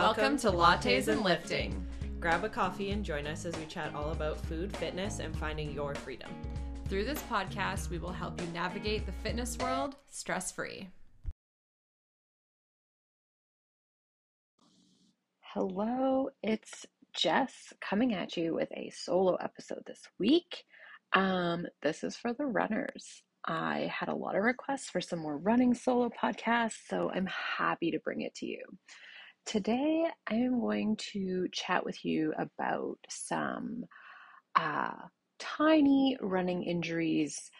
Welcome to Lattes and Lifting. Grab a coffee and join us as we chat all about food, fitness, and finding your freedom. Through this podcast, we will help you navigate the fitness world stress free. Hello, it's Jess coming at you with a solo episode this week. Um, this is for the runners. I had a lot of requests for some more running solo podcasts, so I'm happy to bring it to you. Today, I am going to chat with you about some uh, tiny running injuries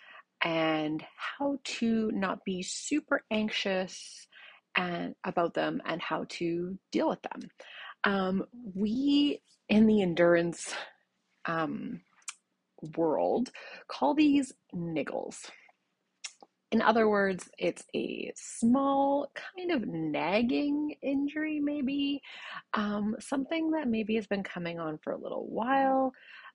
and how to not be super anxious and about them and how to deal with them. Um, we in the endurance um, world call these niggles. In other words, it's a small, kind of nagging injury, maybe, um, something that maybe has been coming on for a little while.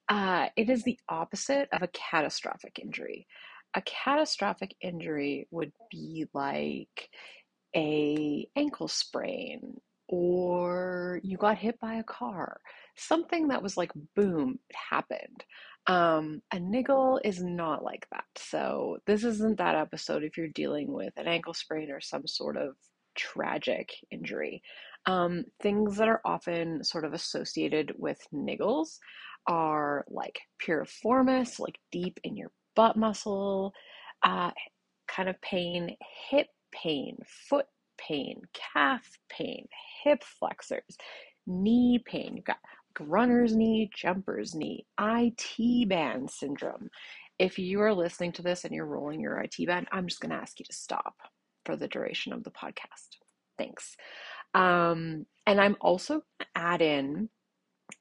Uh, it is the opposite of a catastrophic injury. A catastrophic injury would be like a ankle sprain or you got hit by a car something that was like boom it happened um, a niggle is not like that. So, this isn't that episode if you're dealing with an ankle sprain or some sort of tragic injury. Um, things that are often sort of associated with niggles are like piriformis, like deep in your butt muscle, uh, kind of pain, hip pain, foot pain, calf pain, hip flexors, knee pain. You've got runner's knee, jumper's knee, IT band syndrome. If you are listening to this and you're rolling your IT band, I'm just going to ask you to stop for the duration of the podcast. Thanks. Um, and I'm also add in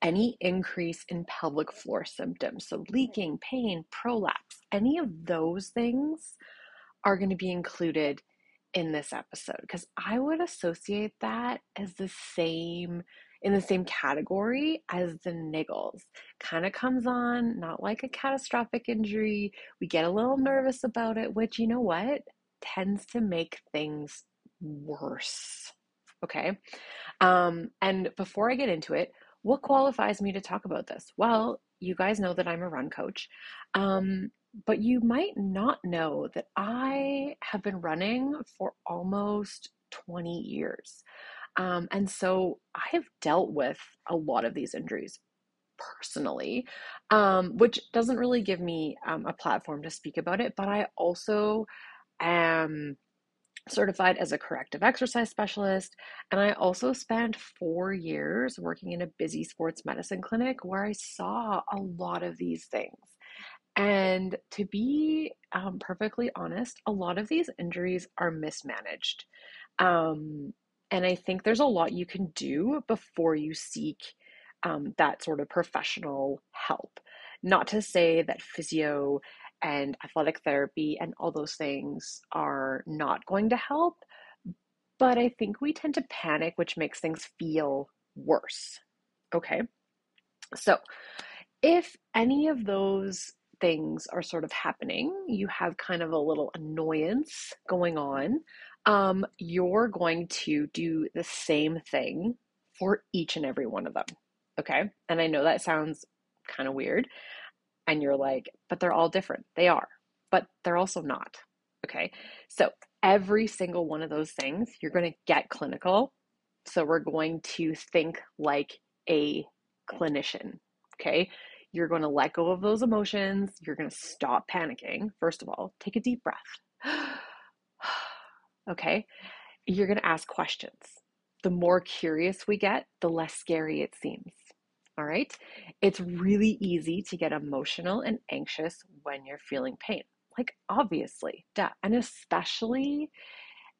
any increase in pelvic floor symptoms. So, leaking, pain, prolapse, any of those things are going to be included in this episode because I would associate that as the same in the same category as the niggles. Kind of comes on, not like a catastrophic injury. We get a little nervous about it, which, you know what, tends to make things worse. Okay. Um, and before I get into it, what qualifies me to talk about this? Well, you guys know that I'm a run coach. Um, but you might not know that I have been running for almost 20 years. Um, and so I have dealt with a lot of these injuries personally, um, which doesn't really give me um, a platform to speak about it. But I also am certified as a corrective exercise specialist. And I also spent four years working in a busy sports medicine clinic where I saw a lot of these things. And to be um, perfectly honest, a lot of these injuries are mismanaged. Um, and I think there's a lot you can do before you seek um, that sort of professional help. Not to say that physio and athletic therapy and all those things are not going to help, but I think we tend to panic, which makes things feel worse. Okay. So, if any of those things are sort of happening, you have kind of a little annoyance going on, um, you're going to do the same thing for each and every one of them. Okay. And I know that sounds kind of weird. And you're like, but they're all different. They are, but they're also not. Okay. So every single one of those things, you're going to get clinical. So we're going to think like a clinician. Okay. You're going to let go of those emotions. You're going to stop panicking. First of all, take a deep breath. okay? You're going to ask questions. The more curious we get, the less scary it seems. All right? It's really easy to get emotional and anxious when you're feeling pain. Like, obviously, duh. And especially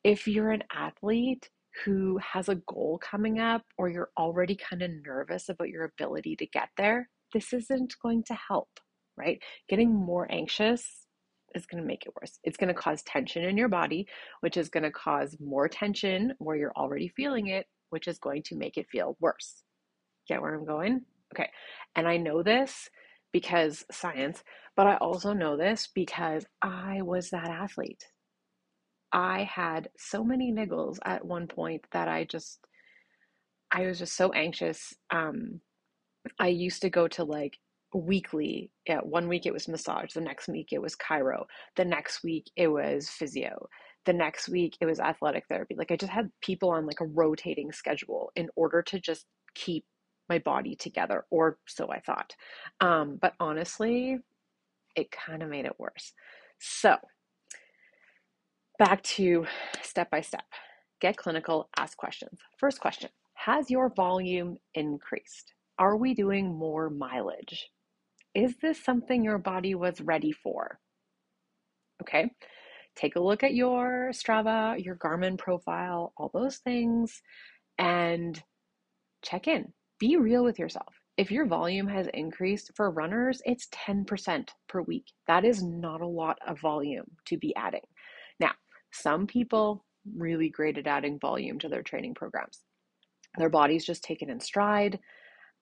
if you're an athlete who has a goal coming up or you're already kind of nervous about your ability to get there, this isn't going to help, right? Getting more anxious is going to make it worse. It's going to cause tension in your body, which is going to cause more tension where you're already feeling it, which is going to make it feel worse. Get where I'm going? Okay. And I know this because science, but I also know this because I was that athlete. I had so many niggles at one point that I just I was just so anxious. Um, I used to go to like weekly. Yeah, one week it was massage, the next week it was chiro, the next week it was physio, the next week it was athletic therapy. Like I just had people on like a rotating schedule in order to just keep my body together, or so I thought. Um, but honestly, it kind of made it worse. So, back to step by step get clinical, ask questions. First question Has your volume increased? Are we doing more mileage? Is this something your body was ready for? Okay, take a look at your Strava, your Garmin profile, all those things, and check in. Be real with yourself. If your volume has increased for runners, it's 10% per week. That is not a lot of volume to be adding. Now, some people really great at adding volume to their training programs. Their bodies just take it in stride.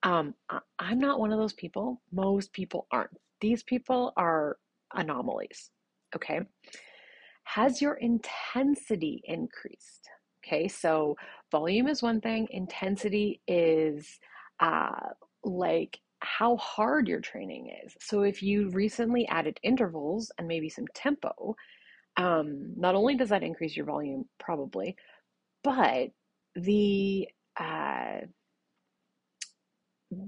Um, I'm not one of those people. Most people aren't. These people are anomalies. Okay. Has your intensity increased? Okay. So volume is one thing, intensity is uh, like how hard your training is. So if you recently added intervals and maybe some tempo, um, not only does that increase your volume, probably, but the uh,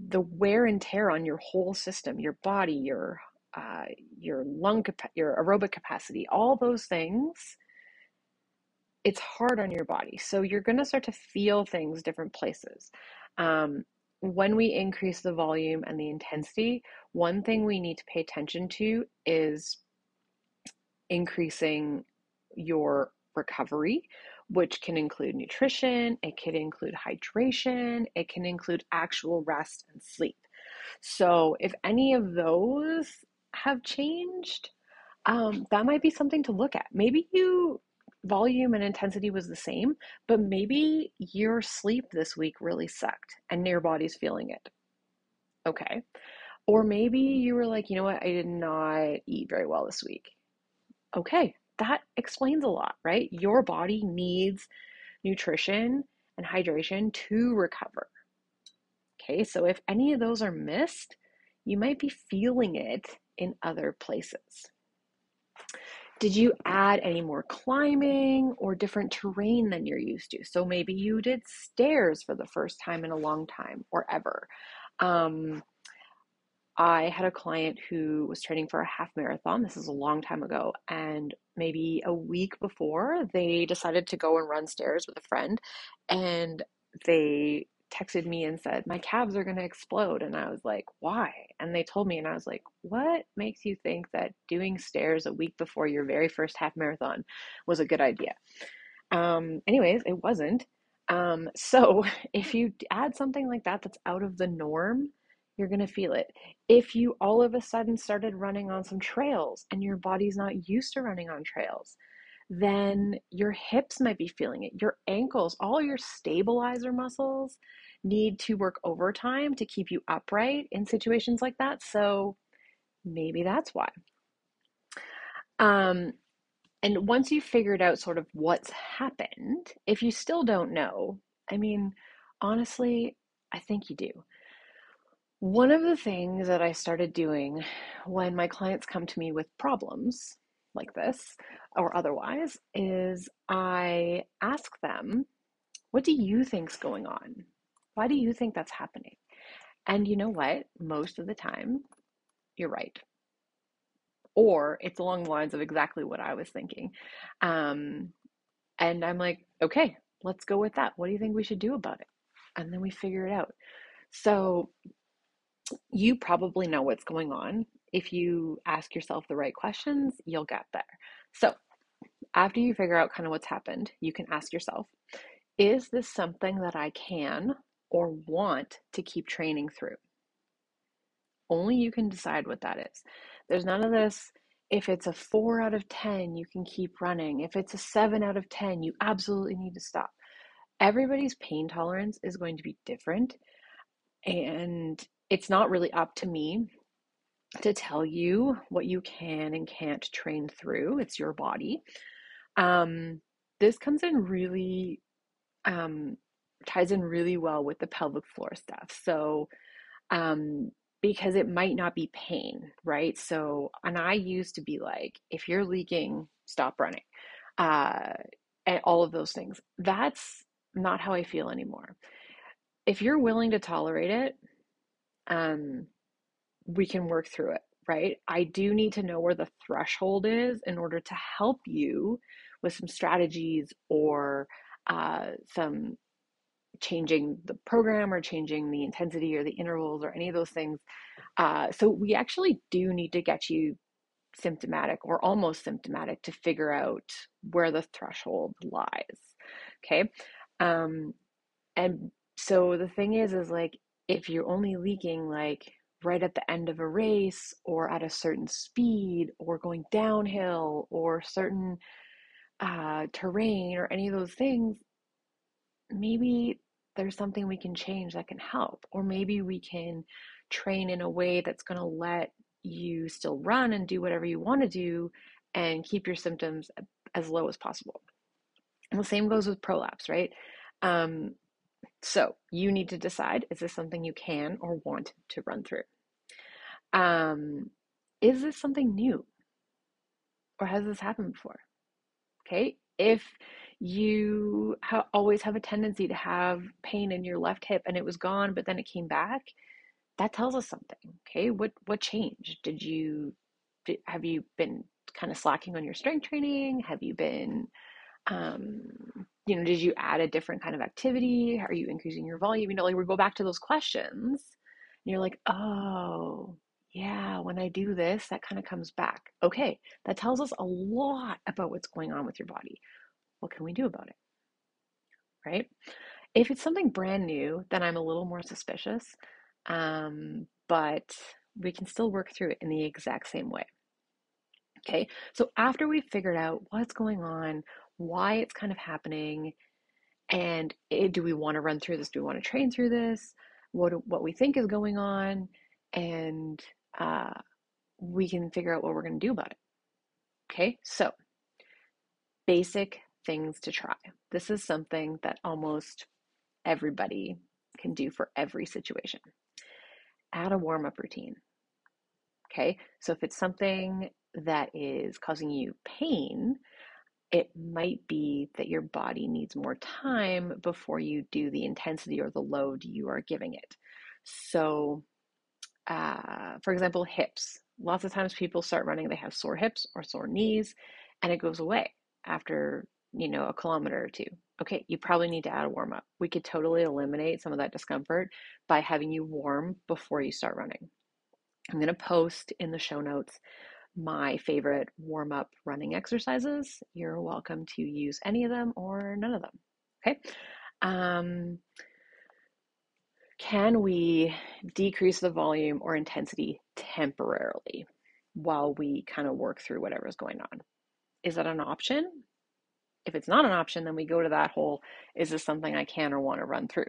the wear and tear on your whole system, your body, your uh, your lung, capa- your aerobic capacity, all those things, it's hard on your body. So you're going to start to feel things different places. Um, when we increase the volume and the intensity, one thing we need to pay attention to is increasing your recovery, which can include nutrition, it can include hydration, it can include actual rest and sleep. So, if any of those have changed, um, that might be something to look at. Maybe you volume and intensity was the same, but maybe your sleep this week really sucked and your body's feeling it. Okay. Or maybe you were like, you know what, I did not eat very well this week okay, that explains a lot, right? Your body needs nutrition and hydration to recover. Okay, so if any of those are missed, you might be feeling it in other places. Did you add any more climbing or different terrain than you're used to? So maybe you did stairs for the first time in a long time or ever. Um, I had a client who was training for a half marathon. This is a long time ago. And maybe a week before, they decided to go and run stairs with a friend. And they texted me and said, My calves are going to explode. And I was like, Why? And they told me, and I was like, What makes you think that doing stairs a week before your very first half marathon was a good idea? Um, anyways, it wasn't. Um, so if you add something like that that's out of the norm, you're going to feel it. If you all of a sudden started running on some trails and your body's not used to running on trails, then your hips might be feeling it. Your ankles, all your stabilizer muscles need to work overtime to keep you upright in situations like that. So maybe that's why. Um, and once you've figured out sort of what's happened, if you still don't know, I mean, honestly, I think you do. One of the things that I started doing when my clients come to me with problems like this or otherwise is I ask them, What do you think's going on? Why do you think that's happening? And you know what? Most of the time, you're right. Or it's along the lines of exactly what I was thinking. Um, and I'm like, okay, let's go with that. What do you think we should do about it? And then we figure it out. So you probably know what's going on. If you ask yourself the right questions, you'll get there. So, after you figure out kind of what's happened, you can ask yourself Is this something that I can or want to keep training through? Only you can decide what that is. There's none of this. If it's a four out of 10, you can keep running. If it's a seven out of 10, you absolutely need to stop. Everybody's pain tolerance is going to be different. And it's not really up to me to tell you what you can and can't train through. It's your body. Um, this comes in really um, ties in really well with the pelvic floor stuff. So, um, because it might not be pain, right? So, and I used to be like, if you're leaking, stop running, uh, and all of those things. That's not how I feel anymore. If you're willing to tolerate it, um, we can work through it, right? I do need to know where the threshold is in order to help you with some strategies or uh, some changing the program or changing the intensity or the intervals or any of those things. Uh, so we actually do need to get you symptomatic or almost symptomatic to figure out where the threshold lies. Okay. Um, and so the thing is, is like if you're only leaking like right at the end of a race or at a certain speed or going downhill or certain uh, terrain or any of those things, maybe there's something we can change that can help. Or maybe we can train in a way that's going to let you still run and do whatever you want to do and keep your symptoms as low as possible. And the same goes with prolapse, right? Um, so you need to decide is this something you can or want to run through? Um, is this something new? Or has this happened before? Okay, if you ha- always have a tendency to have pain in your left hip and it was gone, but then it came back, that tells us something. Okay, what what changed? Did you did, have you been kind of slacking on your strength training? Have you been um, you know, did you add a different kind of activity? Are you increasing your volume? You know, like we go back to those questions and you're like, oh, yeah, when I do this, that kind of comes back. Okay, that tells us a lot about what's going on with your body. What can we do about it? Right? If it's something brand new, then I'm a little more suspicious, um, but we can still work through it in the exact same way. Okay, so after we've figured out what's going on, why it's kind of happening, and it, do we want to run through this? Do we want to train through this? What what we think is going on, and uh, we can figure out what we're going to do about it. Okay, so basic things to try. This is something that almost everybody can do for every situation. Add a warm up routine. Okay, so if it's something that is causing you pain, it might be that your body needs more time before you do the intensity or the load you are giving it. So, uh, for example, hips. Lots of times people start running, they have sore hips or sore knees, and it goes away after, you know, a kilometer or two. Okay, you probably need to add a warm up. We could totally eliminate some of that discomfort by having you warm before you start running. I'm going to post in the show notes my favorite warm up running exercises. You're welcome to use any of them or none of them. Okay. Um, can we decrease the volume or intensity temporarily while we kind of work through whatever's going on? Is that an option? If it's not an option, then we go to that whole is this something I can or want to run through?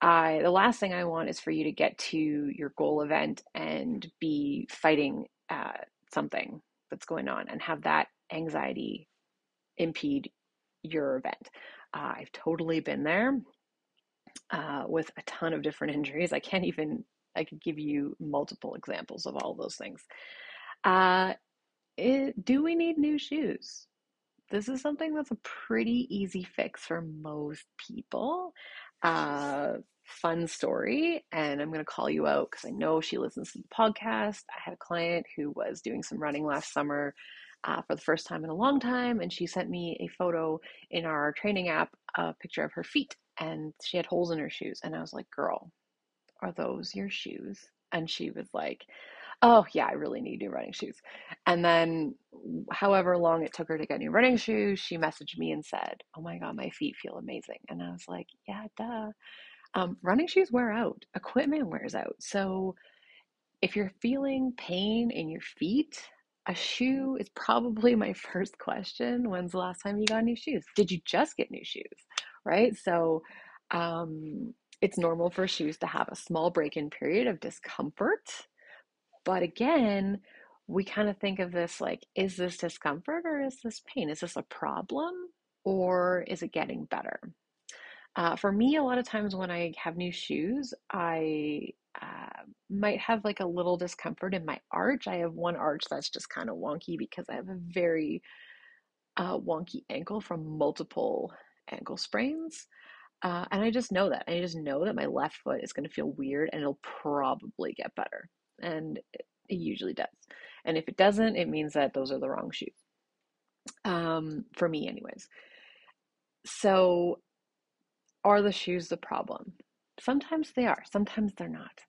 I the last thing I want is for you to get to your goal event and be fighting uh, something that's going on and have that anxiety impede your event. Uh, I've totally been there uh, with a ton of different injuries. I can't even, I could give you multiple examples of all those things. Uh, it, do we need new shoes? This is something that's a pretty easy fix for most people. Uh, fun story, and I'm going to call you out because I know she listens to the podcast. I had a client who was doing some running last summer uh, for the first time in a long time, and she sent me a photo in our training app, a picture of her feet, and she had holes in her shoes. And I was like, Girl, are those your shoes? And she was like, Oh, yeah, I really need new running shoes. And then, however long it took her to get new running shoes, she messaged me and said, Oh my God, my feet feel amazing. And I was like, Yeah, duh. Um, running shoes wear out, equipment wears out. So if you're feeling pain in your feet, a shoe is probably my first question. When's the last time you got new shoes? Did you just get new shoes? Right? So um, it's normal for shoes to have a small break in period of discomfort. But again, we kind of think of this like, is this discomfort or is this pain? Is this a problem or is it getting better? Uh, for me, a lot of times when I have new shoes, I uh, might have like a little discomfort in my arch. I have one arch that's just kind of wonky because I have a very uh, wonky ankle from multiple ankle sprains. Uh, and I just know that. I just know that my left foot is going to feel weird and it'll probably get better. And it, usually does. And if it doesn't, it means that those are the wrong shoes. Um, for me, anyways. So, are the shoes the problem? Sometimes they are, sometimes they're not.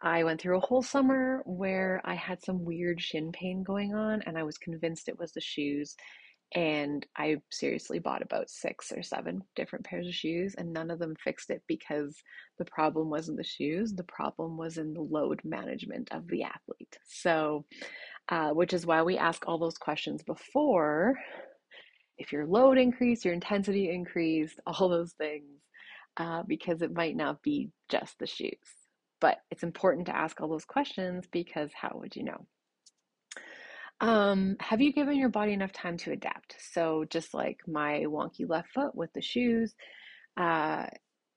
I went through a whole summer where I had some weird shin pain going on, and I was convinced it was the shoes. And I seriously bought about six or seven different pairs of shoes, and none of them fixed it because the problem wasn't the shoes. The problem was in the load management of the athlete. So, uh, which is why we ask all those questions before if your load increased, your intensity increased, all those things, uh, because it might not be just the shoes. But it's important to ask all those questions because how would you know? Um, have you given your body enough time to adapt? So, just like my wonky left foot with the shoes, uh,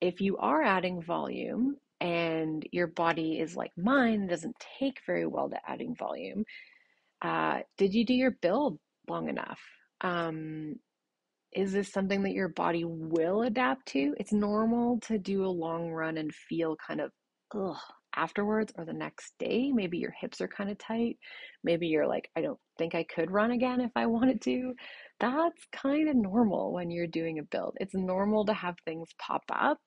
if you are adding volume and your body is like mine, doesn't take very well to adding volume, uh, did you do your build long enough? Um, is this something that your body will adapt to? It's normal to do a long run and feel kind of ugh afterwards or the next day. Maybe your hips are kind of tight. Maybe you're like, I don't think I could run again if I wanted to. That's kind of normal when you're doing a build. It's normal to have things pop up,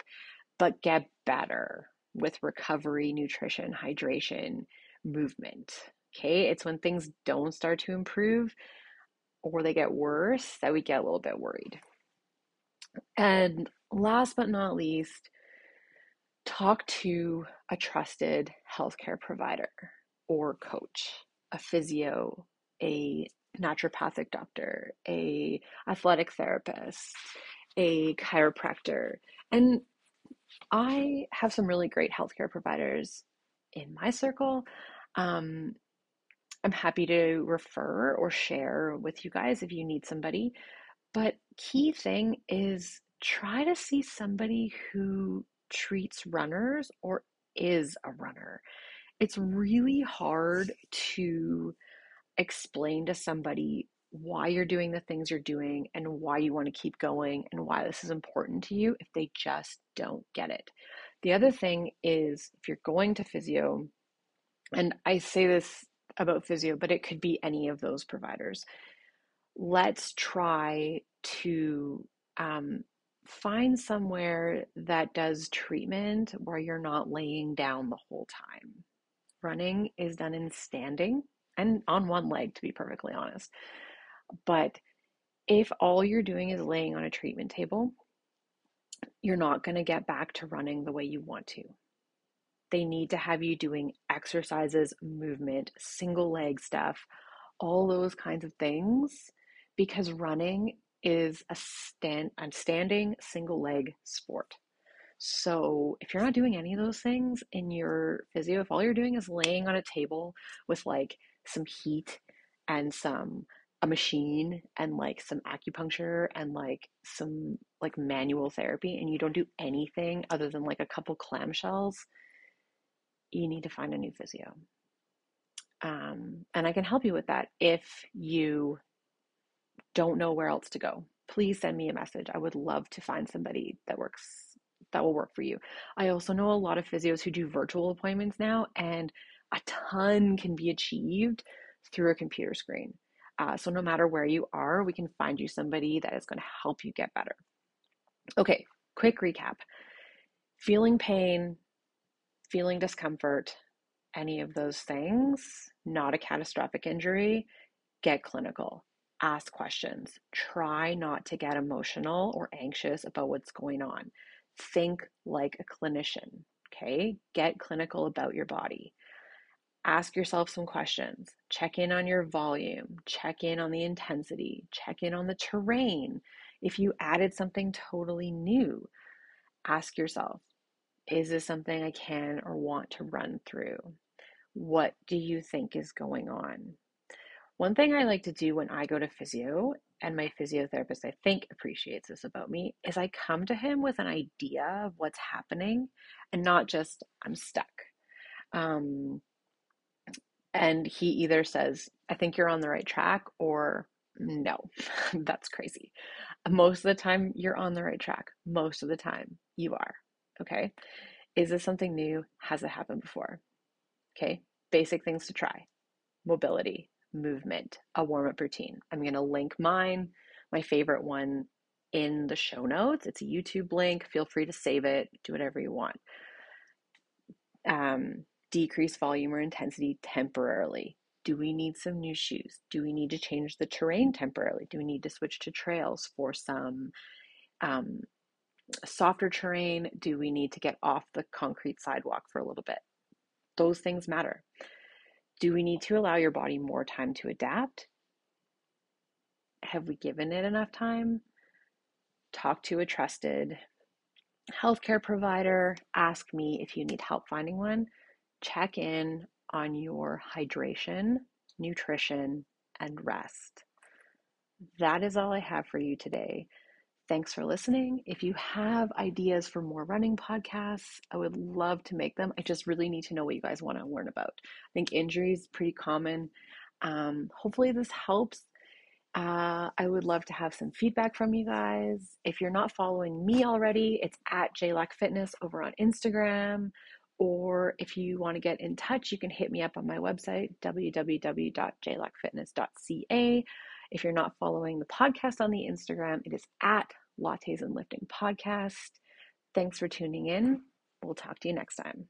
but get better with recovery, nutrition, hydration, movement. Okay, it's when things don't start to improve or they get worse that we get a little bit worried. And last but not least, talk to a trusted healthcare provider or coach, a physio, a naturopathic doctor, a athletic therapist, a chiropractor. And I have some really great healthcare providers in my circle. Um, I'm happy to refer or share with you guys if you need somebody. But key thing is try to see somebody who treats runners or is a runner. It's really hard to explain to somebody why you're doing the things you're doing and why you want to keep going and why this is important to you if they just don't get it. The other thing is if you're going to physio, and I say this about physio, but it could be any of those providers. Let's try to um, find somewhere that does treatment where you're not laying down the whole time. Running is done in standing and on one leg, to be perfectly honest. But if all you're doing is laying on a treatment table, you're not going to get back to running the way you want to. They need to have you doing exercises, movement, single leg stuff, all those kinds of things because running is a stand a standing single leg sport. So if you're not doing any of those things in your physio, if all you're doing is laying on a table with like some heat and some a machine and like some acupuncture and like some like manual therapy and you don't do anything other than like a couple clamshells you need to find a new physio. Um, and I can help you with that if you don't know where else to go. Please send me a message. I would love to find somebody that works that will work for you. I also know a lot of physios who do virtual appointments now, and a ton can be achieved through a computer screen. Uh, so no matter where you are, we can find you somebody that is going to help you get better. Okay, quick recap. Feeling pain, feeling discomfort, any of those things, not a catastrophic injury, get clinical. Ask questions. Try not to get emotional or anxious about what's going on. Think like a clinician, okay? Get clinical about your body. Ask yourself some questions. Check in on your volume, check in on the intensity, check in on the terrain. If you added something totally new, ask yourself is this something I can or want to run through? What do you think is going on? One thing I like to do when I go to physio, and my physiotherapist, I think, appreciates this about me, is I come to him with an idea of what's happening and not just, I'm stuck. Um, and he either says, I think you're on the right track, or no, that's crazy. Most of the time, you're on the right track. Most of the time, you are. Okay. Is this something new? Has it happened before? Okay. Basic things to try mobility, movement, a warm up routine. I'm going to link mine, my favorite one, in the show notes. It's a YouTube link. Feel free to save it, do whatever you want. Um, decrease volume or intensity temporarily. Do we need some new shoes? Do we need to change the terrain temporarily? Do we need to switch to trails for some um, softer terrain? Do we need to get off the concrete sidewalk for a little bit? Those things matter. Do we need to allow your body more time to adapt? Have we given it enough time? Talk to a trusted healthcare provider. Ask me if you need help finding one. Check in on your hydration, nutrition, and rest. That is all I have for you today. Thanks for listening. If you have ideas for more running podcasts, I would love to make them. I just really need to know what you guys want to learn about. I think injury is pretty common. Um, hopefully, this helps. Uh, I would love to have some feedback from you guys. If you're not following me already, it's at JLAC Fitness over on Instagram. Or if you want to get in touch, you can hit me up on my website, www.jlacfitness.ca. If you're not following the podcast on the Instagram, it is at Lattes and Lifting Podcast. Thanks for tuning in. We'll talk to you next time.